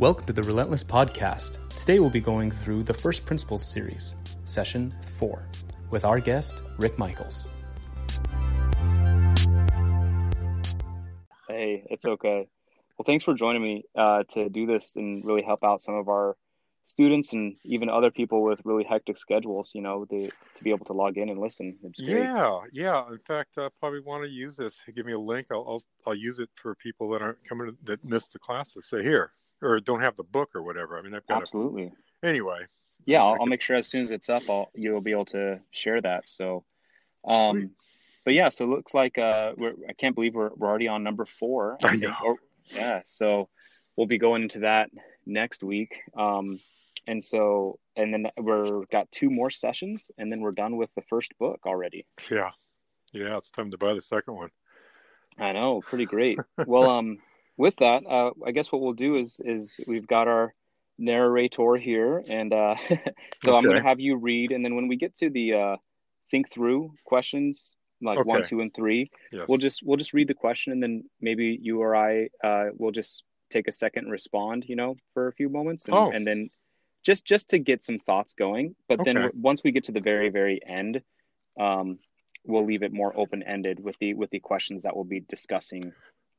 Welcome to the Relentless Podcast. Today we'll be going through the First Principles series, session 4, with our guest, Rick Michaels. Hey, it's okay. Well, thanks for joining me uh, to do this and really help out some of our students and even other people with really hectic schedules, you know, to, to be able to log in and listen. Yeah, yeah. In fact, I probably want to use this. Give me a link. I'll, I'll, I'll use it for people that aren't coming that missed the classes. Say here, or don't have the book or whatever. I mean, I've got absolutely. A, anyway. Yeah, I'll, I'll, make sure as soon as it's up, I'll you'll be able to share that. So, um, but yeah, so it looks like uh, we're I can't believe we're we're already on number four. I, I know. Or, yeah, so we'll be going into that next week. Um, and so and then we're got two more sessions, and then we're done with the first book already. Yeah, yeah, it's time to buy the second one. I know, pretty great. well, um, with that, uh, I guess what we'll do is is we've got our narrator here, and uh, so okay. I'm going to have you read, and then when we get to the uh, think through questions, like okay. one, two, and three, yes. we'll just we'll just read the question, and then maybe you or I uh, will just take a second and respond, you know, for a few moments, and, oh. and then just just to get some thoughts going. But okay. then once we get to the very very end, um, we'll leave it more open ended with the with the questions that we'll be discussing.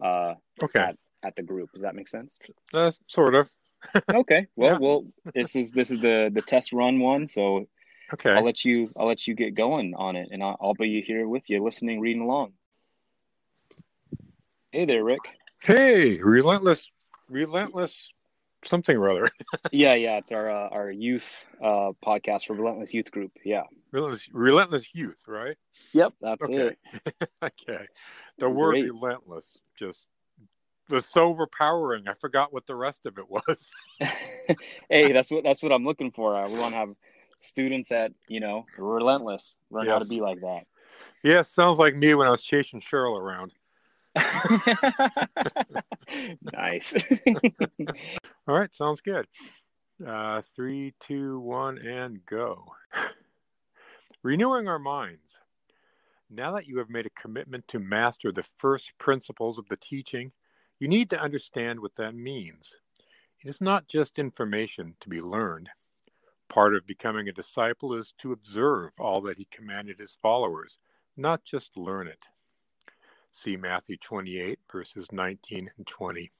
Uh, okay. At, at the group. Does that make sense? Uh, sort of. okay. Well, yeah. well, this is this is the the test run one, so okay. I'll let you I'll let you get going on it, and I'll, I'll be here with you, listening, reading along. Hey there, Rick. Hey, relentless, relentless something or other. yeah, yeah, it's our uh, our youth uh, podcast for Relentless Youth Group. Yeah, relentless, relentless youth, right? Yep, that's okay. it. okay, the word Great. relentless just was so overpowering. I forgot what the rest of it was. hey, that's what that's what I'm looking for. Uh, we want to have students that you know relentless learn yes. how to be like that. Yeah, sounds like me when I was chasing Cheryl around. nice. All right, sounds good. Uh, three, two, one, and go. Renewing our minds. Now that you have made a commitment to master the first principles of the teaching, you need to understand what that means. It is not just information to be learned. Part of becoming a disciple is to observe all that he commanded his followers, not just learn it. See Matthew 28, verses 19 and 20.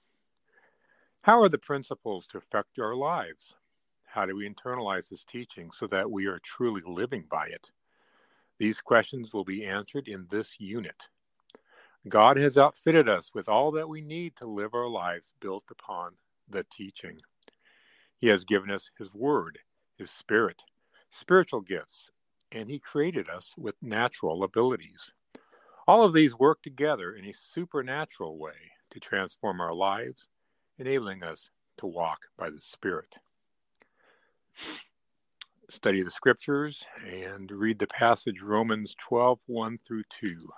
How are the principles to affect our lives? How do we internalize this teaching so that we are truly living by it? These questions will be answered in this unit. God has outfitted us with all that we need to live our lives built upon the teaching. He has given us His Word, His Spirit, spiritual gifts, and He created us with natural abilities. All of these work together in a supernatural way to transform our lives, enabling us to walk by the Spirit. Study the scriptures and read the passage Romans 12 1 through 2.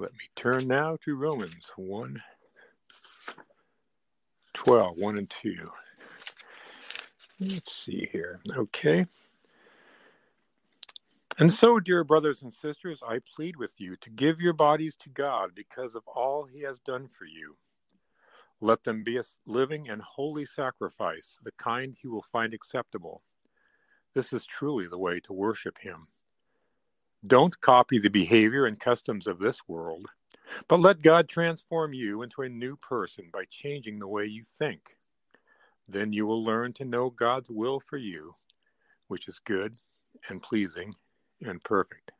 Let me turn now to Romans 1 12 1 and 2. Let's see here. Okay. And so, dear brothers and sisters, I plead with you to give your bodies to God because of all he has done for you. Let them be a living and holy sacrifice, the kind he will find acceptable. This is truly the way to worship him. Don't copy the behavior and customs of this world, but let God transform you into a new person by changing the way you think. Then you will learn to know God's will for you, which is good and pleasing and perfect.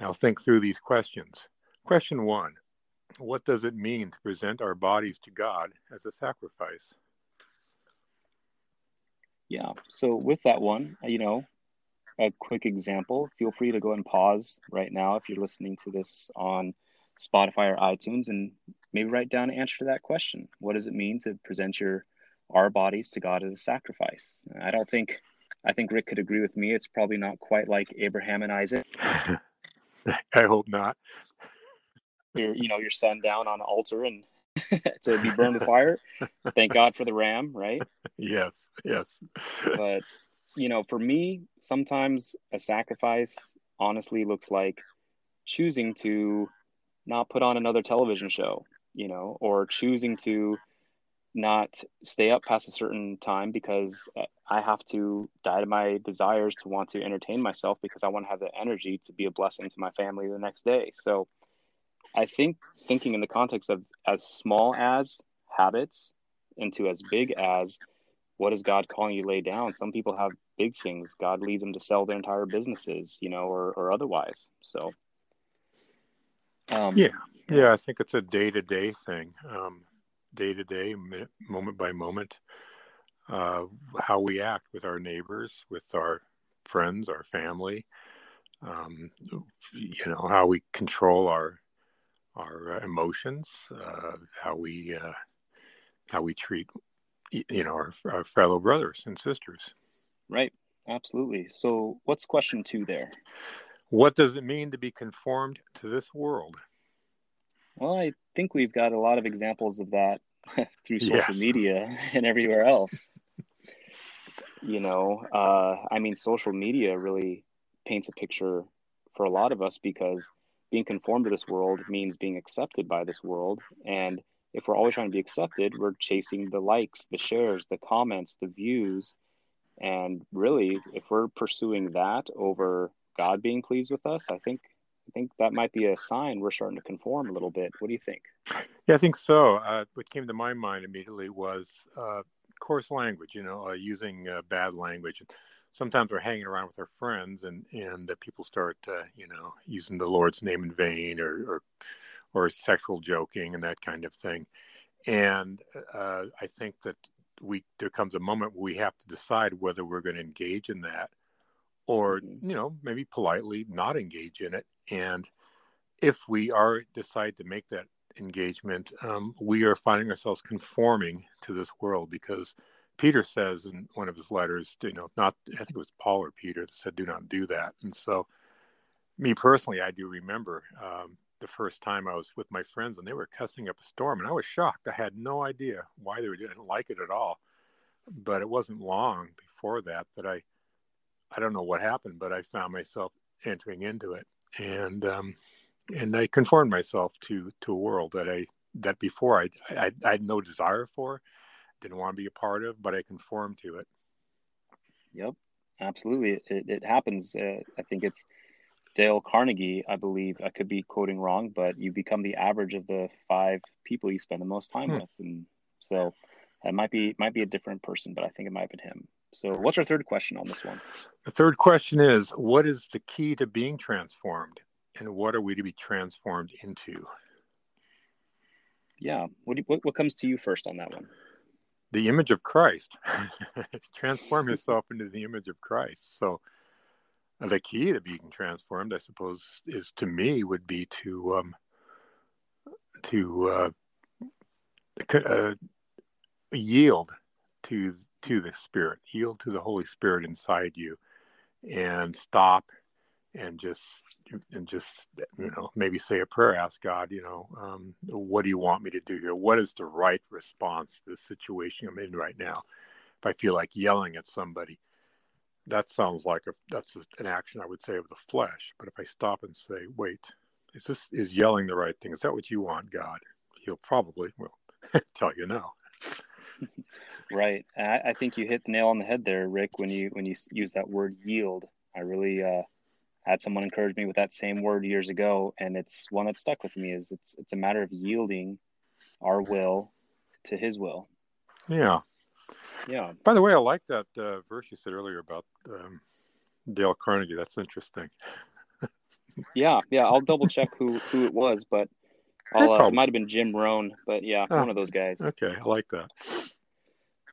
Now think through these questions. Question one What does it mean to present our bodies to God as a sacrifice? Yeah, so with that one, you know, a quick example, feel free to go and pause right now if you're listening to this on Spotify or iTunes and maybe write down an answer to that question. What does it mean to present your our bodies to God as a sacrifice? I don't think I think Rick could agree with me. It's probably not quite like Abraham and Isaac. I hope not. Your, you know, your son down on an altar and to be burned with fire. Thank God for the ram, right? Yes, yes. but you know, for me, sometimes a sacrifice honestly looks like choosing to not put on another television show you know, or choosing to not stay up past a certain time because I have to die to my desires to want to entertain myself because I want to have the energy to be a blessing to my family the next day. So I think thinking in the context of as small as habits into as big as what is God calling you to lay down? Some people have big things. God leads them to sell their entire businesses, you know, or, or otherwise. So, um, yeah, yeah, I think it's a day to day thing, day to day, moment by moment, uh, how we act with our neighbors, with our friends, our family, um, you know, how we control our our uh, emotions, uh, how we uh, how we treat you know our, our fellow brothers and sisters. Right. Absolutely. So, what's question two there? What does it mean to be conformed to this world? Well, I think we've got a lot of examples of that through social yes. media and everywhere else. you know, uh, I mean, social media really paints a picture for a lot of us because being conformed to this world means being accepted by this world. And if we're always trying to be accepted, we're chasing the likes, the shares, the comments, the views. And really, if we're pursuing that over God being pleased with us, I think I think that might be a sign we're starting to conform a little bit. What do you think? Yeah, I think so. Uh, what came to my mind immediately was uh, coarse language. You know, uh, using uh, bad language sometimes we're hanging around with our friends and and people start uh, you know using the Lord's name in vain or or, or sexual joking and that kind of thing. And uh, I think that we there comes a moment where we have to decide whether we're going to engage in that or mm-hmm. you know maybe politely not engage in it. And if we are decide to make that engagement, um, we are finding ourselves conforming to this world because Peter says in one of his letters, you know, not I think it was Paul or Peter that said, "Do not do that." And so, me personally, I do remember um, the first time I was with my friends and they were cussing up a storm, and I was shocked. I had no idea why they didn't like it at all. But it wasn't long before that that I, I don't know what happened, but I found myself entering into it, and um, and I conformed myself to to a world that I that before I I, I had no desire for didn't want to be a part of, but I conformed to it. Yep, absolutely. It, it happens. Uh, I think it's Dale Carnegie, I believe. I could be quoting wrong, but you become the average of the five people you spend the most time hmm. with, and so it might be might be a different person, but I think it might have been him. So, what's our third question on this one? The third question is What is the key to being transformed, and what are we to be transformed into? Yeah. What, you, what, what comes to you first on that one? the image of Christ, transform yourself into the image of Christ. So the key to being transformed, I suppose, is to me would be to um, to uh, uh, yield to to the Spirit, yield to the Holy Spirit inside you, and stop and just and just you know maybe say a prayer ask god you know um, what do you want me to do here? What is the right response to the situation i'm in right now? If i feel like yelling at somebody that sounds like a that's an action i would say of the flesh but if i stop and say wait is this is yelling the right thing is that what you want god he'll probably will tell you no right I, I think you hit the nail on the head there rick when you when you use that word yield i really uh had someone encourage me with that same word years ago, and it's one that stuck with me. Is it's it's a matter of yielding our will to His will. Yeah. Yeah. By the way, I like that uh, verse you said earlier about um, Dale Carnegie. That's interesting. yeah, yeah. I'll double check who who it was, but I'll, uh, it might have been Jim Rohn, but yeah, oh, one of those guys. Okay, I like that.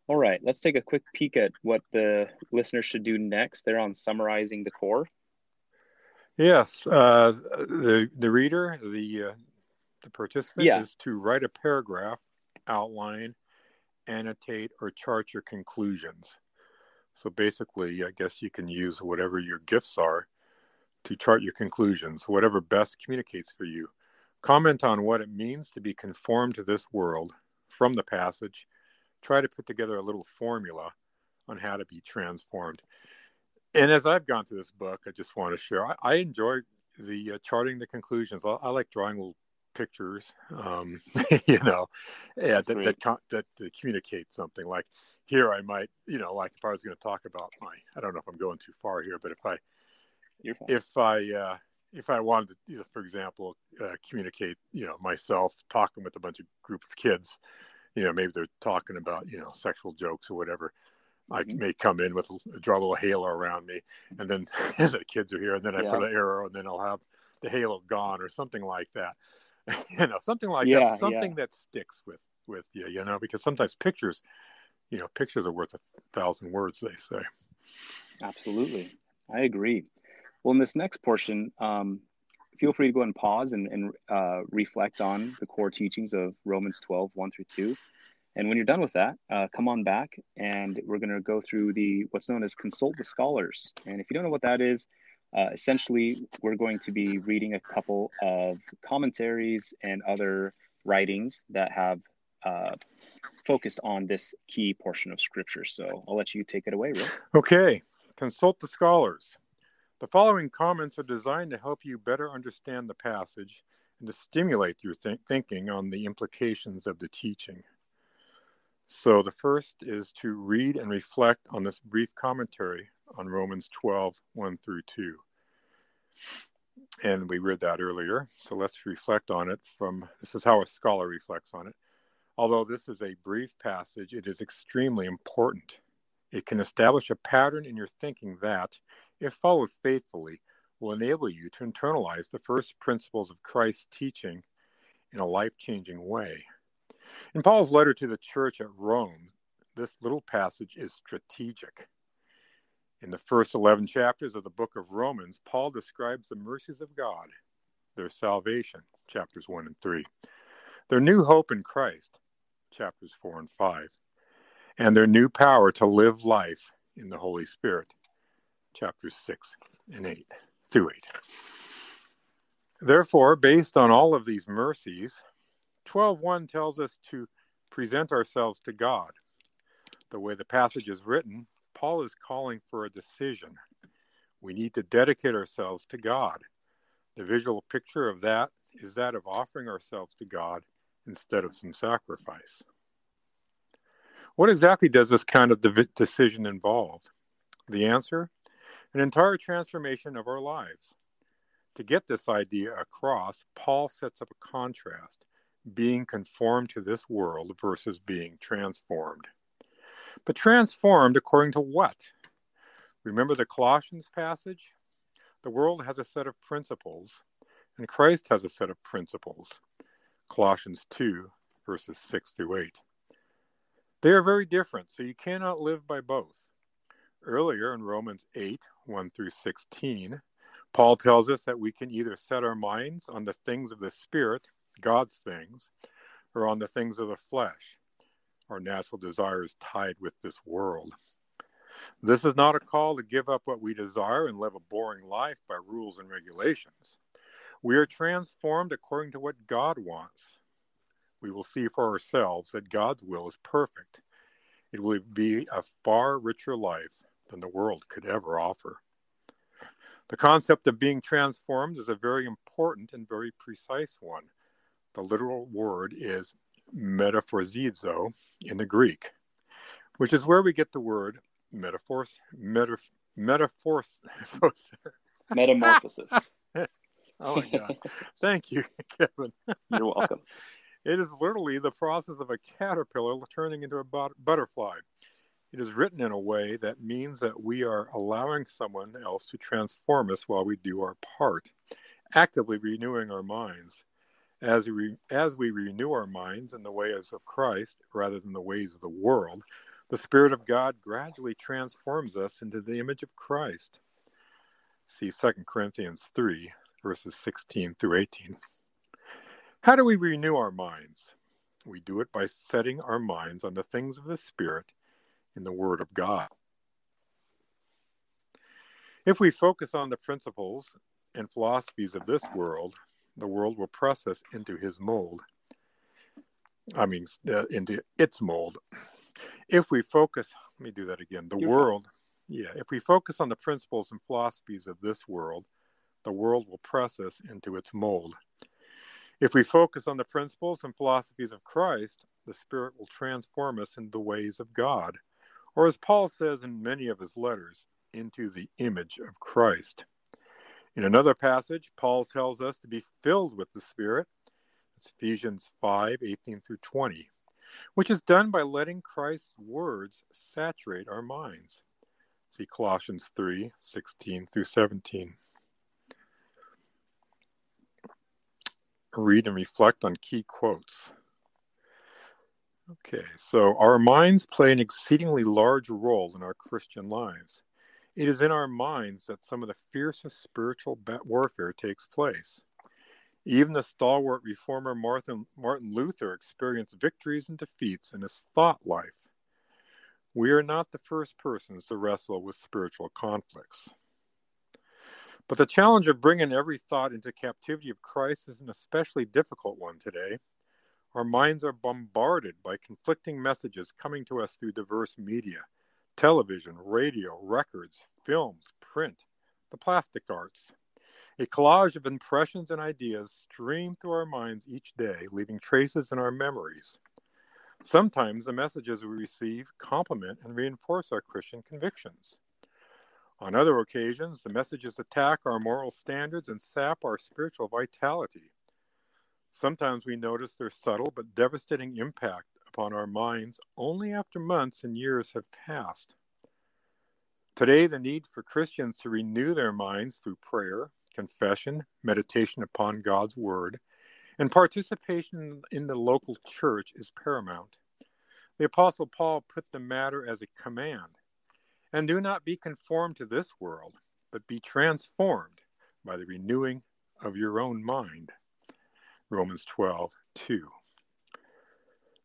All right, let's take a quick peek at what the listeners should do next. They're on summarizing the core. Yes, uh, the the reader, the uh, the participant yeah. is to write a paragraph, outline, annotate, or chart your conclusions. So basically, I guess you can use whatever your gifts are to chart your conclusions, whatever best communicates for you. Comment on what it means to be conformed to this world from the passage. Try to put together a little formula on how to be transformed and as I've gone through this book, I just want to share. I, I enjoy the uh, charting the conclusions. I, I, like drawing little pictures, um, you know, yeah, that, that, that, that communicate something like here I might, you know, like if I was going to talk about my, I don't know if I'm going too far here, but if I, if I, uh, if I wanted to, you know, for example, uh, communicate, you know, myself talking with a bunch of group of kids, you know, maybe they're talking about, you know, sexual jokes or whatever. I mm-hmm. may come in with draw a little halo around me, and then the kids are here, and then I yeah. put an arrow, and then I'll have the halo gone or something like that. you know, something like yeah, that, something yeah. that sticks with with you, you know, because sometimes pictures, you know, pictures are worth a thousand words, they say. Absolutely, I agree. Well, in this next portion, um, feel free to go and pause and, and uh, reflect on the core teachings of Romans 12, 1 through 2. And when you're done with that, uh, come on back and we're going to go through the what's known as consult the scholars. And if you don't know what that is, uh, essentially, we're going to be reading a couple of commentaries and other writings that have uh, focused on this key portion of scripture. So I'll let you take it away, Rick. Okay. Consult the scholars. The following comments are designed to help you better understand the passage and to stimulate your th- thinking on the implications of the teaching. So, the first is to read and reflect on this brief commentary on Romans 12 1 through 2. And we read that earlier. So, let's reflect on it from this is how a scholar reflects on it. Although this is a brief passage, it is extremely important. It can establish a pattern in your thinking that, if followed faithfully, will enable you to internalize the first principles of Christ's teaching in a life changing way. In Paul's letter to the church at Rome, this little passage is strategic. In the first 11 chapters of the book of Romans, Paul describes the mercies of God, their salvation, chapters 1 and 3, their new hope in Christ, chapters 4 and 5, and their new power to live life in the Holy Spirit, chapters 6 and 8 through 8. Therefore, based on all of these mercies, 12.1 tells us to present ourselves to God. The way the passage is written, Paul is calling for a decision. We need to dedicate ourselves to God. The visual picture of that is that of offering ourselves to God instead of some sacrifice. What exactly does this kind of decision involve? The answer an entire transformation of our lives. To get this idea across, Paul sets up a contrast being conformed to this world versus being transformed. But transformed according to what? Remember the Colossians passage? The world has a set of principles, and Christ has a set of principles. Colossians 2, verses 6 through 8. They are very different, so you cannot live by both. Earlier in Romans 8, 1 through 16, Paul tells us that we can either set our minds on the things of the Spirit, God's things, or on the things of the flesh, our natural desires tied with this world. This is not a call to give up what we desire and live a boring life by rules and regulations. We are transformed according to what God wants. We will see for ourselves that God's will is perfect. It will be a far richer life than the world could ever offer. The concept of being transformed is a very important and very precise one. The literal word is metaphorzizo in the Greek, which is where we get the word metaphors, metaf- metaphors, metamorphosis. oh my God. Thank you, Kevin. You're welcome. It is literally the process of a caterpillar turning into a butterfly. It is written in a way that means that we are allowing someone else to transform us while we do our part, actively renewing our minds. As we, as we renew our minds in the ways of Christ rather than the ways of the world, the Spirit of God gradually transforms us into the image of Christ. See 2 Corinthians 3, verses 16 through 18. How do we renew our minds? We do it by setting our minds on the things of the Spirit in the Word of God. If we focus on the principles and philosophies of this world, the world will press us into his mold. I mean, uh, into its mold. If we focus, let me do that again. The You're world, yeah, if we focus on the principles and philosophies of this world, the world will press us into its mold. If we focus on the principles and philosophies of Christ, the Spirit will transform us into the ways of God, or as Paul says in many of his letters, into the image of Christ. In another passage, Paul tells us to be filled with the Spirit. It's Ephesians 5 18 through 20, which is done by letting Christ's words saturate our minds. See Colossians 3 16 through 17. Read and reflect on key quotes. Okay, so our minds play an exceedingly large role in our Christian lives. It is in our minds that some of the fiercest spiritual warfare takes place. Even the stalwart reformer Martin, Martin Luther experienced victories and defeats in his thought life. We are not the first persons to wrestle with spiritual conflicts. But the challenge of bringing every thought into captivity of Christ is an especially difficult one today. Our minds are bombarded by conflicting messages coming to us through diverse media television, radio, records, films, print, the plastic arts. A collage of impressions and ideas stream through our minds each day, leaving traces in our memories. Sometimes the messages we receive complement and reinforce our Christian convictions. On other occasions, the messages attack our moral standards and sap our spiritual vitality. Sometimes we notice their subtle but devastating impact upon our minds only after months and years have passed. Today, the need for Christians to renew their minds through prayer, confession, meditation upon God's Word, and participation in the local church is paramount. The Apostle Paul put the matter as a command and do not be conformed to this world, but be transformed by the renewing of your own mind. Romans 12, 2.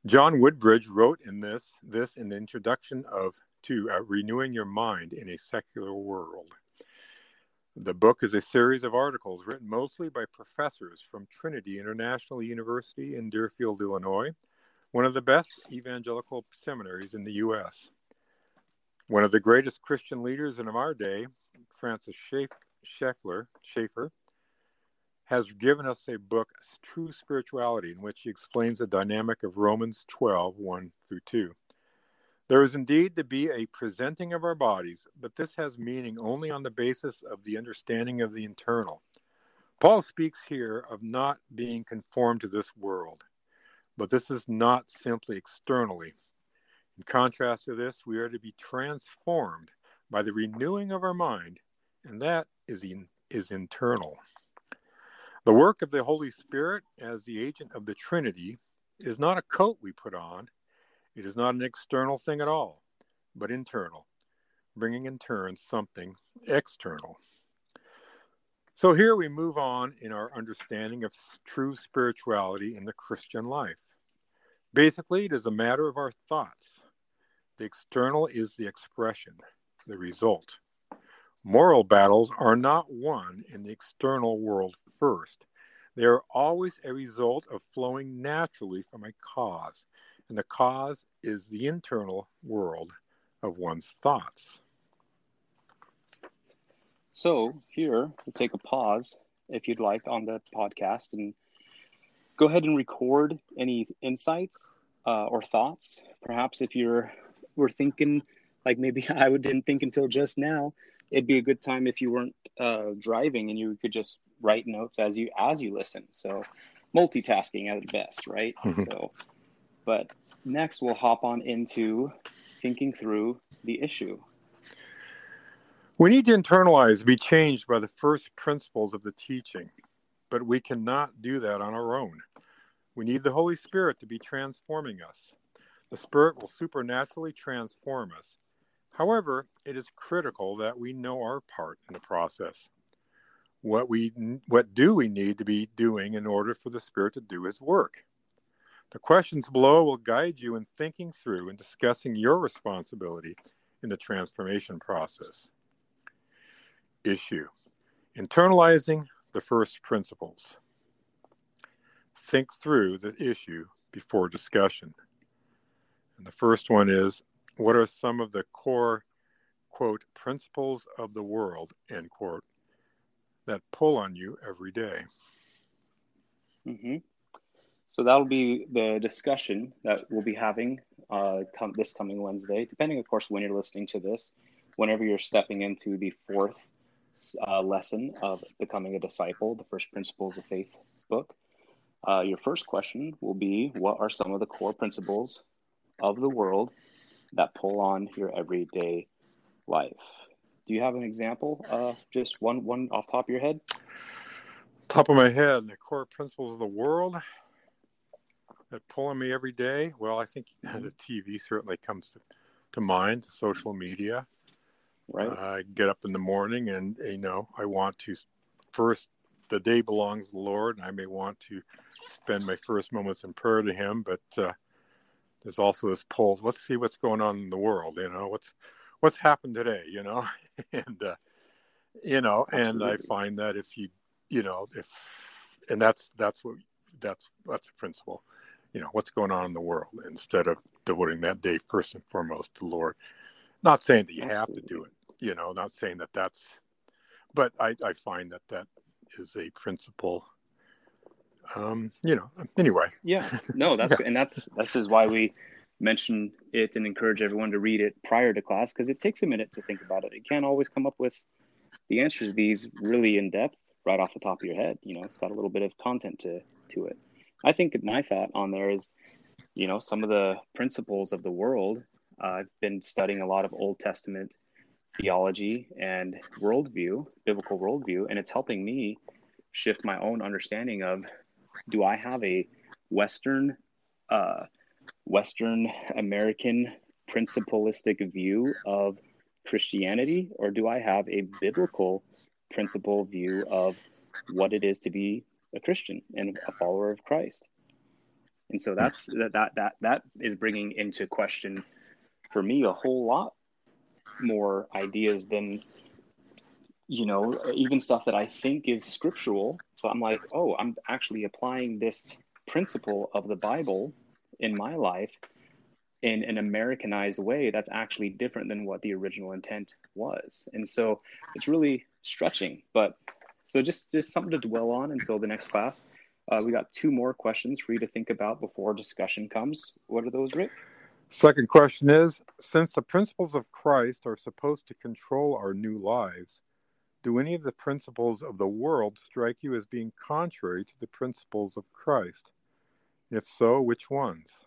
John Woodbridge wrote in this this in the introduction of to uh, renewing your mind in a secular world. The book is a series of articles written mostly by professors from Trinity International University in Deerfield, Illinois, one of the best evangelical seminaries in the U.S. One of the greatest Christian leaders in our day, Francis Schaeffer, Schaeffer has given us a book, True Spirituality, in which he explains the dynamic of Romans 12 1 through 2. There is indeed to be a presenting of our bodies, but this has meaning only on the basis of the understanding of the internal. Paul speaks here of not being conformed to this world, but this is not simply externally. In contrast to this, we are to be transformed by the renewing of our mind, and that is, in, is internal. The work of the Holy Spirit as the agent of the Trinity is not a coat we put on. It is not an external thing at all, but internal, bringing in turn something external. So here we move on in our understanding of true spirituality in the Christian life. Basically, it is a matter of our thoughts. The external is the expression, the result. Moral battles are not won in the external world first. They are always a result of flowing naturally from a cause, and the cause is the internal world of one's thoughts. So, here, we'll take a pause if you'd like on the podcast and go ahead and record any insights uh, or thoughts. Perhaps if you're were thinking, like maybe I didn't think until just now, it'd be a good time if you weren't uh, driving and you could just write notes as you as you listen. So multitasking at best, right? Mm-hmm. So, but next we'll hop on into thinking through the issue. We need to internalize, be changed by the first principles of the teaching, but we cannot do that on our own. We need the Holy Spirit to be transforming us. The Spirit will supernaturally transform us However, it is critical that we know our part in the process. What we what do we need to be doing in order for the spirit to do his work? The questions below will guide you in thinking through and discussing your responsibility in the transformation process. Issue Internalizing the first principles. Think through the issue before discussion. And the first one is what are some of the core, quote, principles of the world, end quote, that pull on you every day? Mm-hmm. So that'll be the discussion that we'll be having uh, come, this coming Wednesday, depending, of course, when you're listening to this. Whenever you're stepping into the fourth uh, lesson of becoming a disciple, the first principles of faith book, uh, your first question will be What are some of the core principles of the world that pull on your everyday life? Do you have an example? Uh, just one, one off top of your head. Top of my head, the core principles of the world that pull on me every day. Well, I think the TV certainly comes to, to mind. Social media. Right. Uh, I get up in the morning, and you know, I want to first the day belongs to the Lord, and I may want to spend my first moments in prayer to Him. But uh, there's also this poll Let's see what's going on in the world. You know, what's what's happened today. You know, and uh, you know, Absolutely. and I find that if you, you know, if and that's that's what that's that's a principle. You know, what's going on in the world instead of devoting that day first and foremost to the Lord. Not saying that you Absolutely. have to do it. You know, not saying that that's, but I I find that that is a principle. Um, you know, anyway. Yeah, no, that's yeah. and that's this is why we mention it and encourage everyone to read it prior to class because it takes a minute to think about it. You can't always come up with the answers these really in depth right off the top of your head. You know, it's got a little bit of content to to it. I think my thought on there is, you know, some of the principles of the world. Uh, I've been studying a lot of Old Testament theology and worldview, biblical worldview, and it's helping me shift my own understanding of do I have a Western, uh, Western American principalistic view of Christianity, or do I have a biblical principle view of what it is to be a Christian and a follower of Christ? And so that's that that that that is bringing into question for me a whole lot more ideas than you know even stuff that i think is scriptural so i'm like oh i'm actually applying this principle of the bible in my life in an americanized way that's actually different than what the original intent was. And so it's really stretching but so just just something to dwell on until the next class. Uh, we got two more questions for you to think about before discussion comes. What are those rick? Second question is Since the principles of Christ are supposed to control our new lives, do any of the principles of the world strike you as being contrary to the principles of Christ? If so, which ones?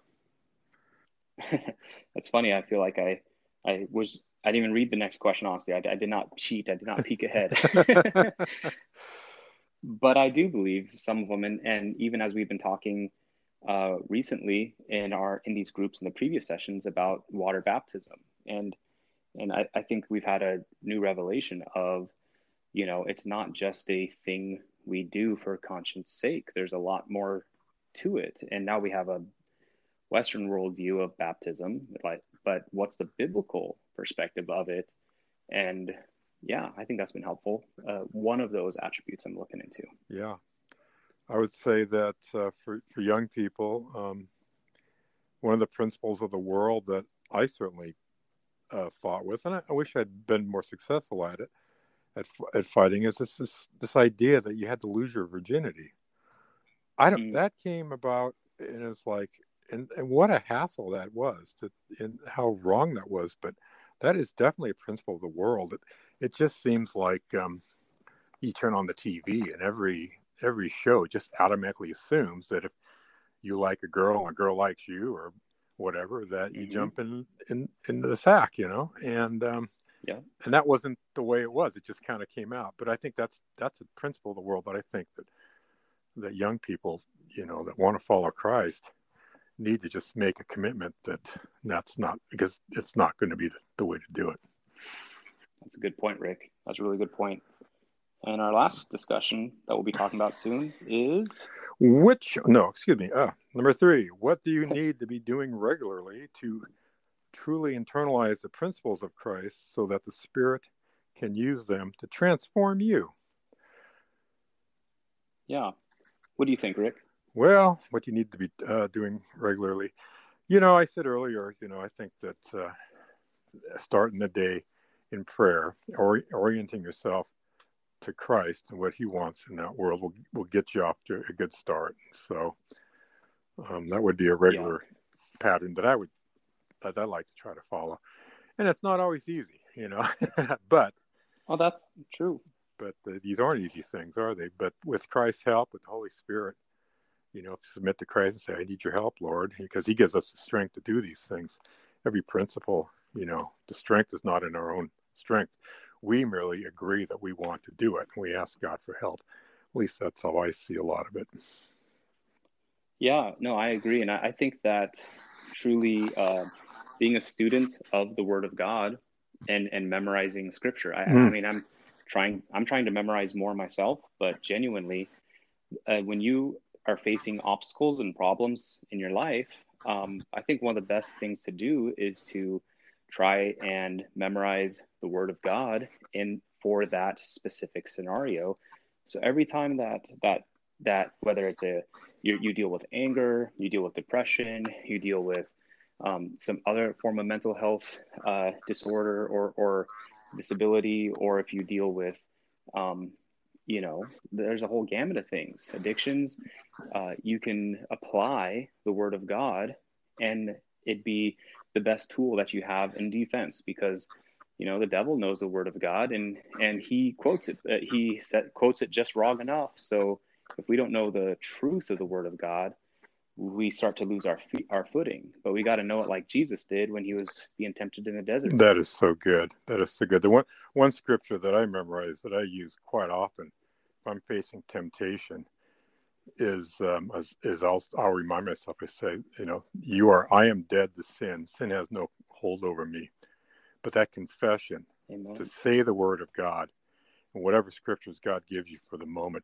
That's funny. I feel like I, I was, I didn't even read the next question, honestly. I, I did not cheat. I did not peek ahead. but I do believe some of them. And, and even as we've been talking uh, recently in our in these groups in the previous sessions about water baptism and and I, I think we've had a new revelation of you know it's not just a thing we do for conscience sake. There's a lot more to it. And now we have a western worldview of baptism like but what's the biblical perspective of it? And yeah i think that's been helpful. Uh, one of those attributes i'm looking into. Yeah. I would say that uh, for, for young people, um, one of the principles of the world that I certainly uh, fought with, and I, I, wish I'd been more successful at it, at, at fighting, is this, this, this idea that you had to lose your virginity. I don't. Mm. That came about, and it's like, and, and what a hassle that was, to, and how wrong that was. But that is definitely a principle of the world. It, it just seems like um, you turn on the TV and every every show just automatically assumes that if you like a girl and a girl likes you or whatever that you mm-hmm. jump in, in into the sack you know and um yeah. And that wasn't the way it was. It just kind of came out. But i think that's that's a principle of the world that i think that that young people you know that want to follow christ need to just make a commitment that that's not because it's not going to be the, the way to do it. That's a good point rick. That's a really good point. point. And our last discussion that we'll be talking about soon is? Which no, excuse me. Uh, number three, what do you need to be doing regularly to truly internalize the principles of Christ so that the Spirit can use them to transform you? Yeah. What do you think, Rick? Well, what you need to be uh, doing regularly. You know, I said earlier, you know, I think that uh, starting the day in prayer or orienting yourself to Christ and what He wants in that world will will get you off to a good start. So um, that would be a regular yeah. pattern that I would that I like to try to follow, and it's not always easy, you know. but well, that's true. But uh, these aren't easy things, are they? But with Christ's help, with the Holy Spirit, you know, submit to Christ and say, "I need your help, Lord," because He gives us the strength to do these things. Every principle, you know, the strength is not in our own strength. We merely agree that we want to do it, and we ask God for help. At least that's how I see a lot of it. Yeah, no, I agree, and I, think that truly uh, being a student of the Word of God and and memorizing Scripture. I, mm. I mean, I'm trying I'm trying to memorize more myself, but genuinely, uh, when you are facing obstacles and problems in your life, um, I think one of the best things to do is to try and memorize the Word of God in for that specific scenario. So every time that that that whether it's a you, you deal with anger, you deal with depression, you deal with um, some other form of mental health uh, disorder or or disability, or if you deal with um, you know there's a whole gamut of things. Addictions uh, you can apply the word of god and it'd be the best tool that you have in defense because you know the devil knows the word of god and and he quotes it uh, he set, quotes it just wrong enough. So if we don't know the truth of the word of god we start to lose our feet, our footing but we got to know it like jesus did when he was being tempted in the desert that is so good that is so good the one one scripture that i memorize that i use quite often if i'm facing temptation is um, is, is I'll, I'll remind myself. I say, you know, you are. I am dead to sin. Sin has no hold over me. But that confession Amen. to say the word of God and whatever scriptures God gives you for the moment,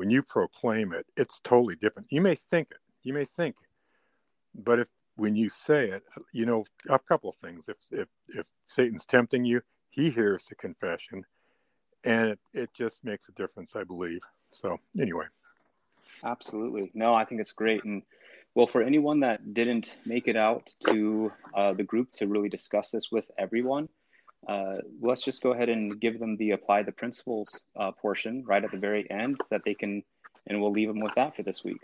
when you proclaim it, it's totally different. You may think it. You may think, but if when you say it, you know, a couple of things. If if if Satan's tempting you, he hears the confession, and it, it just makes a difference, I believe. So anyway. Absolutely. No, I think it's great. And well, for anyone that didn't make it out to uh, the group to really discuss this with everyone, uh, let's just go ahead and give them the apply the principles uh, portion right at the very end that they can, and we'll leave them with that for this week.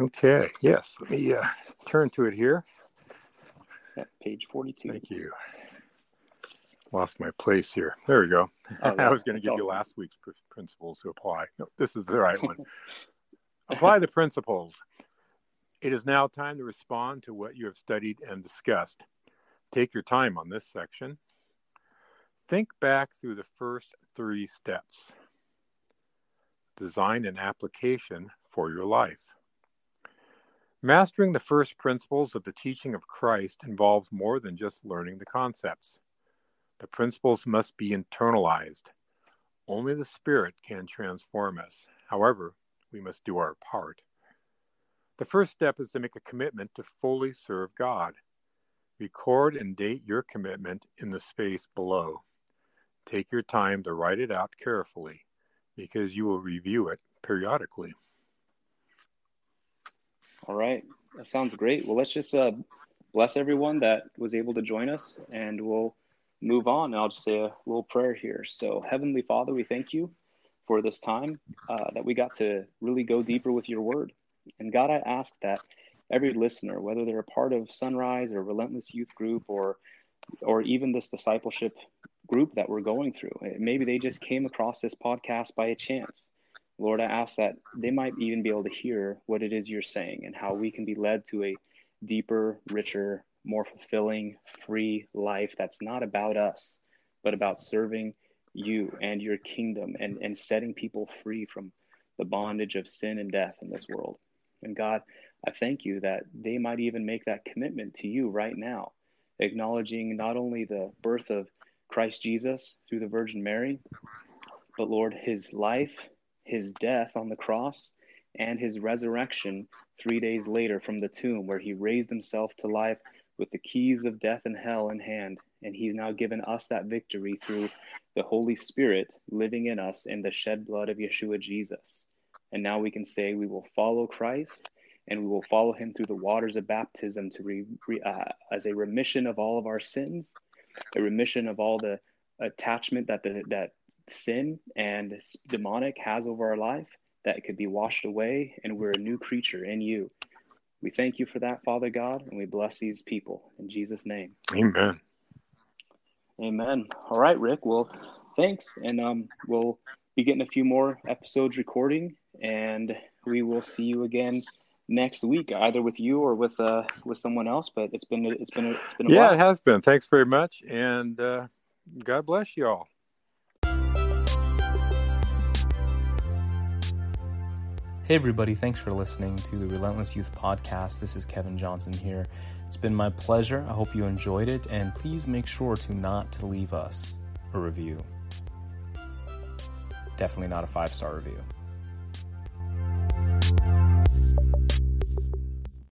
Okay. Yes. Let me uh, turn to it here. At page 42. Thank you. Lost my place here. There we go. Oh. I was going to give you last week's principles to apply. No, this is the right one. Apply the principles. It is now time to respond to what you have studied and discussed. Take your time on this section. Think back through the first three steps. Design an application for your life. Mastering the first principles of the teaching of Christ involves more than just learning the concepts. The principles must be internalized. Only the Spirit can transform us. However, we must do our part. The first step is to make a commitment to fully serve God. Record and date your commitment in the space below. Take your time to write it out carefully because you will review it periodically. All right. That sounds great. Well, let's just uh, bless everyone that was able to join us and we'll move on. I'll just say a little prayer here. So, Heavenly Father, we thank you for this time uh, that we got to really go deeper with your word. And God, I ask that every listener, whether they're a part of Sunrise or Relentless Youth Group or or even this discipleship group that we're going through, maybe they just came across this podcast by a chance. Lord, I ask that they might even be able to hear what it is you're saying and how we can be led to a deeper, richer, more fulfilling, free life that's not about us, but about serving you and your kingdom and, and setting people free from the bondage of sin and death in this world. And God, I thank you that they might even make that commitment to you right now, acknowledging not only the birth of Christ Jesus through the Virgin Mary, but Lord, his life, his death on the cross, and his resurrection three days later from the tomb, where he raised himself to life with the keys of death and hell in hand. And he's now given us that victory through the Holy Spirit living in us in the shed blood of Yeshua Jesus. And now we can say we will follow Christ and we will follow him through the waters of baptism to re, re, uh, as a remission of all of our sins, a remission of all the attachment that the, that sin and demonic has over our life, that could be washed away and we're a new creature in you. We thank you for that, Father God, and we bless these people in Jesus' name. Amen. Amen. All right, Rick. Well, thanks. And um, we'll be getting a few more episodes recording, and we will see you again next week, either with you or with uh with someone else. But it's been it's been it's been yeah, it has been. Thanks very much, and uh, God bless you all. Hey, everybody, thanks for listening to the Relentless Youth Podcast. This is Kevin Johnson here. It's been my pleasure. I hope you enjoyed it, and please make sure to not to leave us a review. Definitely not a five star review.